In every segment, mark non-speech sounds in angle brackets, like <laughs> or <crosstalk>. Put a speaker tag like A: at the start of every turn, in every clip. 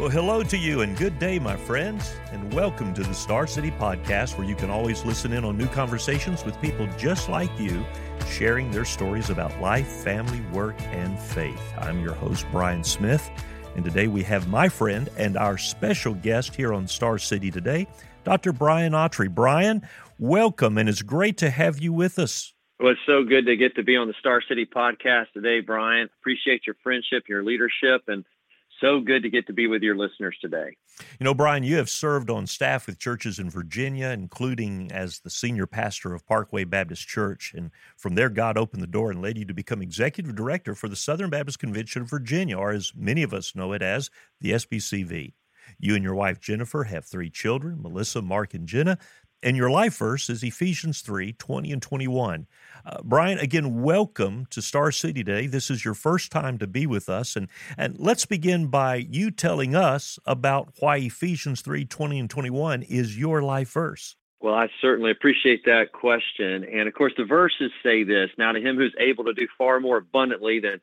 A: Well, hello to you and good day, my friends, and welcome to the Star City Podcast, where you can always listen in on new conversations with people just like you, sharing their stories about life, family, work, and faith. I'm your host, Bryan Smith, and today we have my friend and our special guest here on Star City today, Dr. Brian Autry. Brian, welcome, and it's great to have you with us.
B: Well, it's so good to get to be on the Star City podcast today, Brian. Appreciate your friendship, your leadership, and so good to get to be with your listeners today.
A: You know, Brian, you have served on staff with churches in Virginia, including as the senior pastor of Parkway Baptist Church. And from there, God opened the door and led you to become executive director for the Southern Baptist Convention of Virginia, or as many of us know it as, the SBCV. You and your wife, Jennifer, have three children Melissa, Mark, and Jenna. And your life verse is Ephesians 3 20 and 21. Uh, Brian, again, welcome to Star City Day. This is your first time to be with us. And, and let's begin by you telling us about why Ephesians 3 20 and 21 is your life verse.
B: Well, I certainly appreciate that question. And of course, the verses say this Now, to him who's able to do far more abundantly than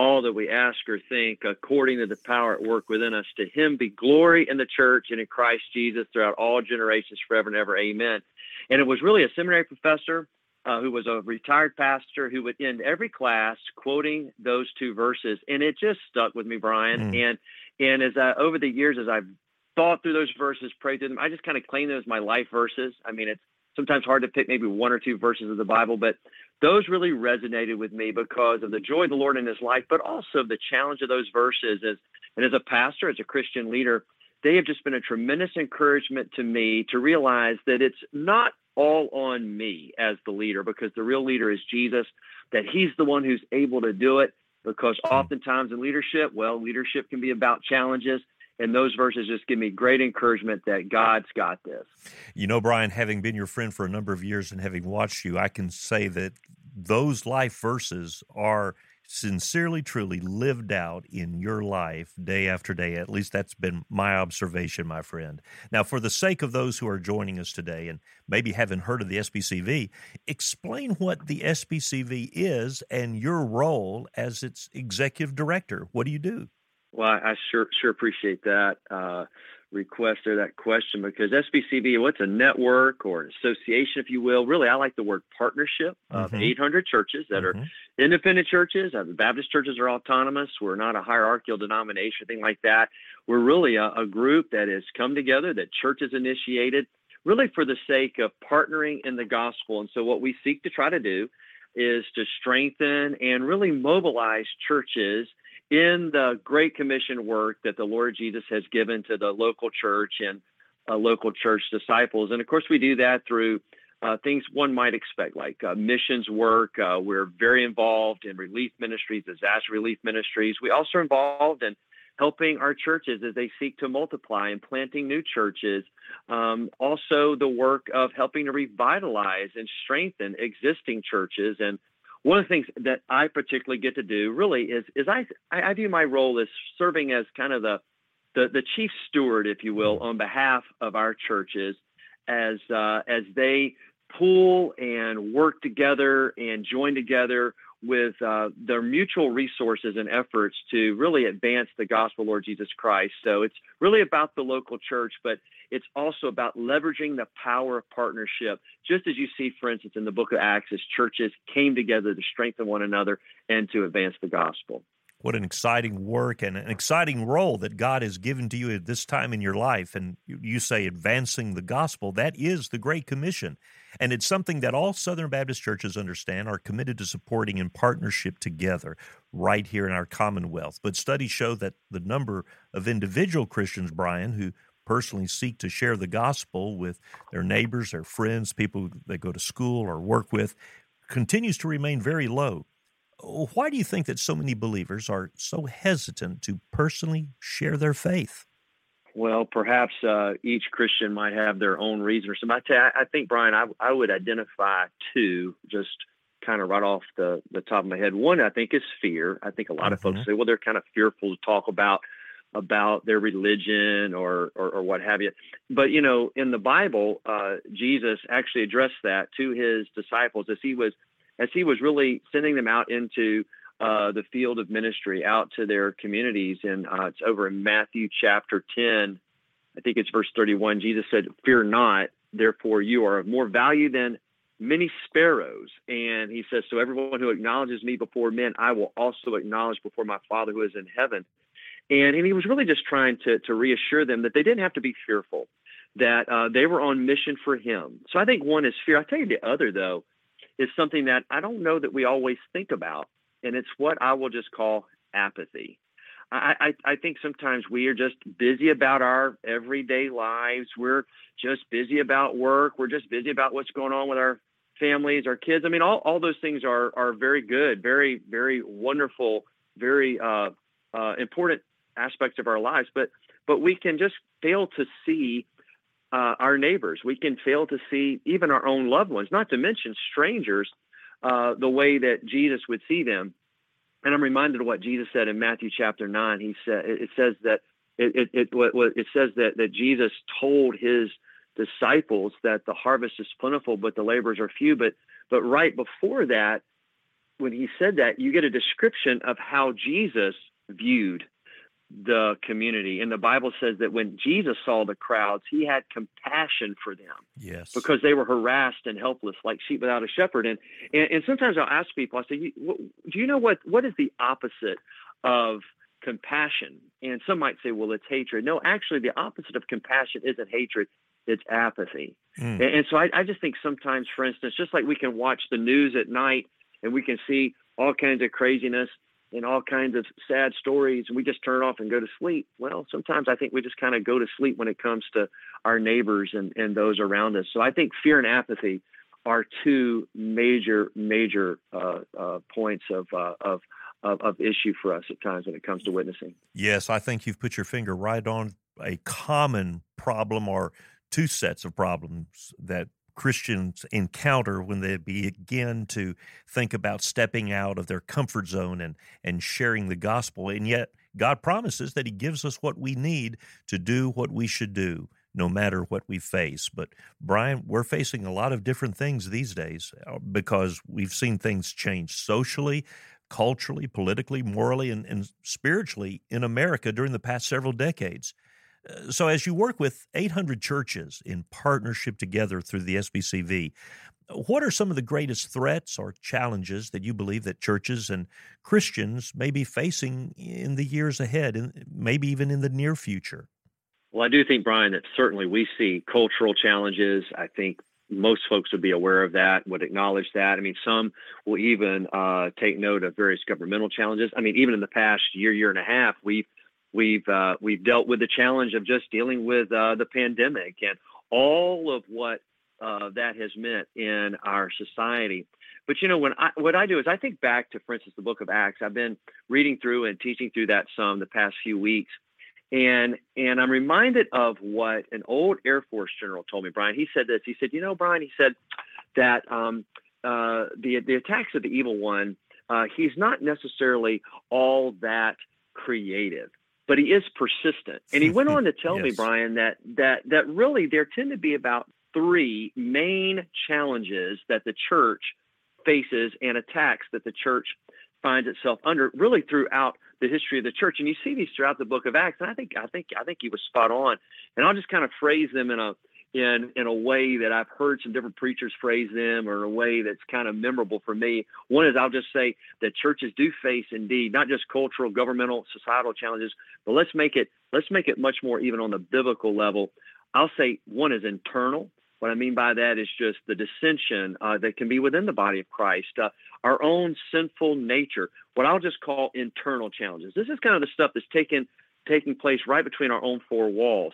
B: all that we ask or think, according to the power at work within us, to him be glory in the church and in Christ Jesus throughout all generations, forever and ever. Amen. And it was really a seminary professor uh, who was a retired pastor who would end every class quoting those two verses, and it just stuck with me, Brian. Mm. And and as I, over the years, as I've thought through those verses, prayed through them, I just kind of claim them as my life verses. I mean, it's sometimes hard to pick maybe one or two verses of the Bible, but those really resonated with me because of the joy of the Lord in His life, but also the challenge of those verses. As and as a pastor, as a Christian leader, they have just been a tremendous encouragement to me to realize that it's not all on me as the leader because the real leader is Jesus, that he's the one who's able to do it. Because hmm. oftentimes in leadership, well, leadership can be about challenges. And those verses just give me great encouragement that God's got this.
A: You know, Brian, having been your friend for a number of years and having watched you, I can say that those life verses are sincerely, truly lived out in your life day after day. At least that's been my observation, my friend. Now, for the sake of those who are joining us today and maybe haven't heard of the SBCV, explain what the SBCV is and your role as its executive director. What do you do?
B: Well, I sure sure appreciate that. Uh, request or that question because SBCV, what's a network or an association, if you will? Really, I like the word partnership of mm-hmm. 800 churches that mm-hmm. are independent churches. Uh, the Baptist churches are autonomous. We're not a hierarchical denomination, thing like that. We're really a, a group that has come together, that churches initiated, really for the sake of partnering in the gospel. And so, what we seek to try to do is to strengthen and really mobilize churches in the Great Commission work that the Lord Jesus has given to the local church and uh, local church disciples. And of course, we do that through uh, things one might expect, like uh, missions work. Uh, we're very involved in relief ministries, disaster relief ministries. We also are involved in helping our churches as they seek to multiply and planting new churches. Um, also, the work of helping to revitalize and strengthen existing churches and one of the things that I particularly get to do really is is I I view my role as serving as kind of the the, the chief steward, if you will, on behalf of our churches as uh, as they pool and work together and join together with uh, their mutual resources and efforts to really advance the gospel Lord Jesus Christ. So it's really about the local church, but it's also about leveraging the power of partnership, just as you see, for instance, in the book of Acts, as churches came together to strengthen one another and to advance the gospel.
A: What an exciting work and an exciting role that God has given to you at this time in your life. And you say advancing the gospel, that is the Great Commission. And it's something that all Southern Baptist churches understand, are committed to supporting in partnership together right here in our Commonwealth. But studies show that the number of individual Christians, Brian, who personally seek to share the gospel with their neighbors, their friends, people they go to school or work with, continues to remain very low. Why do you think that so many believers are so hesitant to personally share their faith?
B: Well, perhaps uh, each Christian might have their own reason or something. I, I think, Brian, I, I would identify two just kind of right off the, the top of my head. One, I think, is fear. I think a lot mm-hmm. of folks mm-hmm. say, well, they're kind of fearful to talk about about their religion or, or, or what have you. But you know, in the Bible, uh, Jesus actually addressed that to his disciples as he was as he was really sending them out into uh, the field of ministry out to their communities. And uh, it's over in Matthew chapter 10. I think it's verse 31. Jesus said, Fear not, therefore you are of more value than many sparrows. And he says, So everyone who acknowledges me before men, I will also acknowledge before my Father who is in heaven. And, and he was really just trying to, to reassure them that they didn't have to be fearful, that uh, they were on mission for him. So I think one is fear. I tell you the other, though, is something that I don't know that we always think about. And it's what I will just call apathy. I, I, I think sometimes we are just busy about our everyday lives. We're just busy about work. We're just busy about what's going on with our families, our kids. I mean, all, all those things are are very good, very very wonderful, very uh, uh, important aspects of our lives. But but we can just fail to see uh, our neighbors. We can fail to see even our own loved ones, not to mention strangers, uh, the way that Jesus would see them. And I'm reminded of what Jesus said in Matthew chapter nine. He said it says that it it, it, it says that that Jesus told his disciples that the harvest is plentiful, but the laborers are few. But but right before that, when he said that, you get a description of how Jesus viewed the community. And the Bible says that when Jesus saw the crowds, he had compassion for them.
A: Yes.
B: Because they were harassed and helpless, like sheep without a shepherd. And and, and sometimes I'll ask people, I say, do you know what what is the opposite of compassion? And some might say, well, it's hatred. No, actually, the opposite of compassion isn't hatred it's apathy. Mm. And, and, so I, I just think sometimes, for instance, just like we can watch the news at night and we can see all kinds of craziness and all kinds of sad stories, and we just turn off and go to sleep. Well, sometimes I think we just kind of go to sleep when it comes to our neighbors and, and those around us. So I think fear and apathy are two major, major uh, uh, points of, uh, of, of, of issue for us at times when it comes to witnessing.
A: Yes, I think you've put your finger right on a common problem or two sets of problems that Christians encounter when they begin to think about stepping out of their comfort zone and, and sharing the gospel. And yet, God promises that He gives us what we need to do what we should do, no matter what we face. But, Brian, we're facing a lot of different things these days uh, because we've seen things change socially, culturally, politically, morally, and, and spiritually in America during the past several decades. So, as you work with 800 churches in partnership together through the SBCV, what are some of the greatest threats or challenges that you believe that churches and Christians may be facing in the years ahead, and maybe even in the near future?
B: Well, I do think, Brian, that certainly we see cultural challenges. I think most folks would be aware of that, would acknowledge that. I mean, some will even uh, take note of various governmental challenges. I mean, even in the past year, year and a half, we've We've uh, we've dealt with the challenge of just dealing with uh, the pandemic and all of what uh, that has meant in our society. But you know, when I, what I do is I think back to, for instance, the Book of Acts. I've been reading through and teaching through that some the past few weeks, and and I'm reminded of what an old Air Force general told me. Brian, he said this. He said, you know, Brian, he said that um, uh, the the attacks of the evil one, uh, he's not necessarily all that creative but he is persistent. And he went <laughs> on to tell yes. me, Brian, that that that really there tend to be about three main challenges that the church faces and attacks that the church finds itself under really throughout the history of the church. And you see these throughout the book of Acts. And I think I think I think he was spot on. And I'll just kind of phrase them in a in in a way that I've heard some different preachers phrase them or in a way that's kind of memorable for me. One is I'll just say that churches do face indeed not just cultural, governmental, societal challenges, but let's make it let's make it much more even on the biblical level. I'll say one is internal. What I mean by that is just the dissension uh, that can be within the body of Christ, uh, our own sinful nature. What I'll just call internal challenges. This is kind of the stuff that's taking taking place right between our own four walls.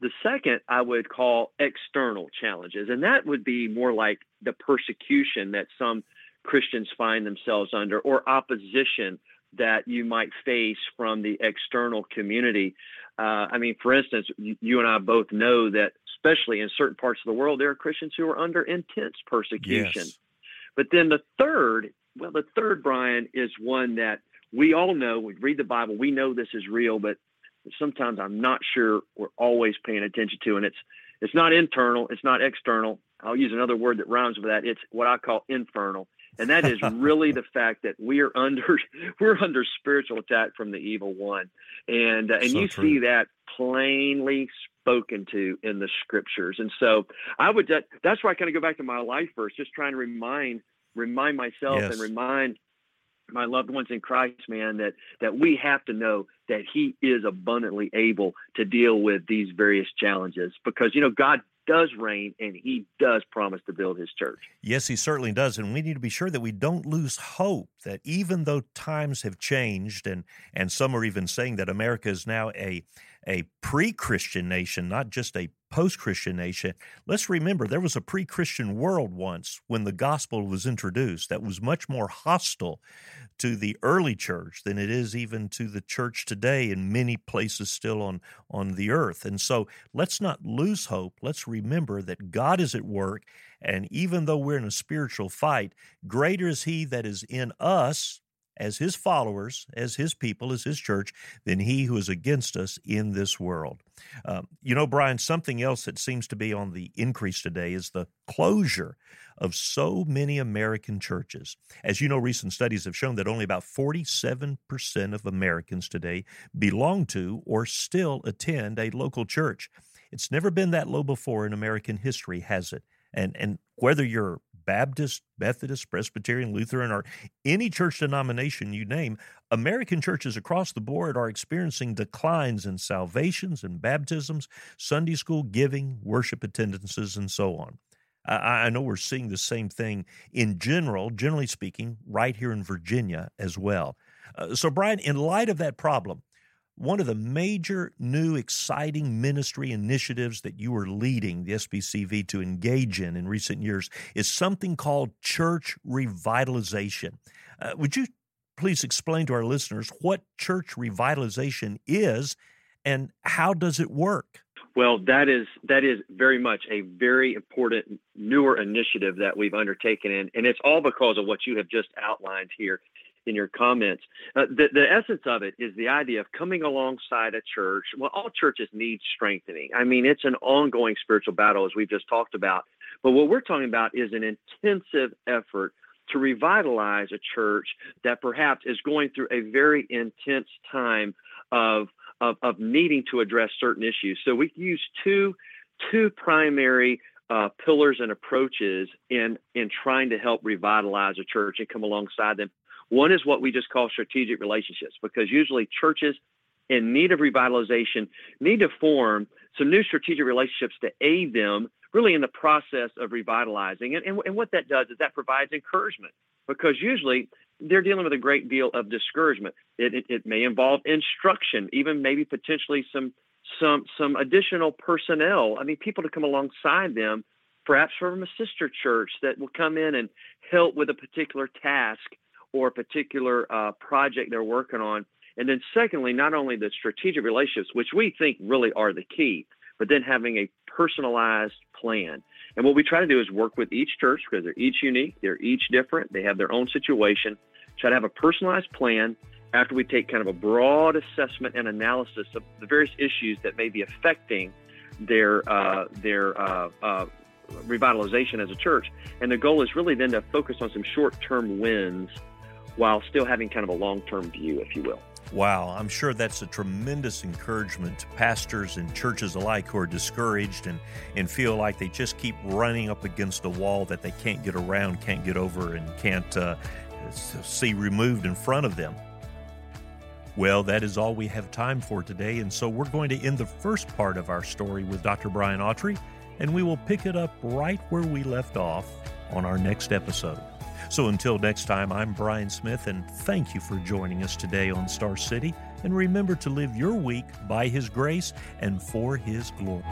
B: The second I would call external challenges, and that would be more like the persecution that some Christians find themselves under or opposition that you might face from the external community. Uh, I mean, for instance, you, and I both know that, especially in certain parts of the world, there are Christians who are under intense persecution.
A: Yes.
B: But then the third, well, the third, Brian, is one that we all know. We read the Bible, we know this is real, but sometimes I'm not sure we're always paying attention to. And it's it's not internal, it's not external. I'll use another word that rhymes with that. It's what I call infernal. and that is really the fact that we are <laughs> under we're under spiritual attack from the evil one, and uh, and so you true. see that plainly spoken to in the scriptures. And so I would that, that's why I kind of go back to my life verse, just trying to remind remind myself yes. and remind my loved ones in Christ, man, that that we have to know that He is abundantly able to deal with these various challenges because you know God does reign and he does promise to build his church.
A: Yes, he certainly does. And we need to be sure that we don't lose hope that even though times have changed and, and some are even saying that America is now a, a pre Christian nation, not just a post Christian nation. Let's remember there was a pre Christian world once when the gospel was introduced that was much more hostile to the early church than it is even to the church today in many places still on, on the earth. And so let's not lose hope. Let's remember that God is at work. And even though we're in a spiritual fight, greater is He that is in us as his followers, as his people, as his church, than he who is against us in this world. Um, you know, Brian, something else that seems to be on the increase today is the closure of so many American churches. As you know, recent studies have shown that only about 47% of Americans today belong to or still attend a local church. It's never been that low before in American history, has it? And and whether you're Baptist, Methodist, Presbyterian, Lutheran, or any church denomination you name, American churches across the board are experiencing declines in salvations and baptisms, Sunday school giving, worship attendances, and so on. I, I know we're seeing the same thing in general, generally speaking, right here in Virginia as well. Uh, so, Brian, in light of that problem, one of the major new exciting ministry initiatives that you are leading the SBCV to engage in in recent years is something called church revitalization. Uh, would you please explain to our listeners what church revitalization is and how does it work?
B: Well, that is that is very much a very important newer initiative that we've undertaken, and, and it's all because of what you have just outlined here in your comments. Uh, the, the essence of it is the idea of coming alongside a church. Well, all churches need strengthening. I mean, it's an ongoing spiritual battle, as we've just talked about. But what we're talking about is an intensive effort to revitalize a church that perhaps is going through a very intense time of, of, of needing to address certain issues. So we use two two primary uh, pillars and approaches in in trying to help revitalize a church and come alongside them. One is what we just call strategic relationships, because usually churches in need of revitalization need to form some new strategic relationships to aid them really in the process of revitalizing. And, and, and what that does is that provides encouragement, because usually they're dealing with a great deal of discouragement. It, it, it may involve instruction, even maybe potentially some some some additional personnel. I mean, people to come alongside them, perhaps from a sister church that will come in and help with a particular task or a particular uh, project they're working on. And then, secondly, not only the strategic relationships, which we think really are the key, but then having a personalized plan. And what we try to do is work with each church because they're each unique, they're each different, they have their own situation. Try to have a personalized plan after we take kind of a broad assessment and analysis of the various issues that may be affecting their uh, their uh, uh, revitalization as a church. And the goal is really then to focus on some short-term wins while still having kind of a long term view, if you will.
A: Wow, I'm sure that's a tremendous encouragement to pastors and churches alike who are discouraged and, and feel like they just keep running up against a wall that they can't get around, can't get over, and can't uh, see removed in front of them. Well, that is all we have time for today, and so we're going to end the first part of our story with Dr. Brian Autry, and we will pick it up right where we left off on our next episode. So until next time, I'm Bryan Smith, and thank you for joining us today on Star City. And remember to live your week by His grace and for His glory.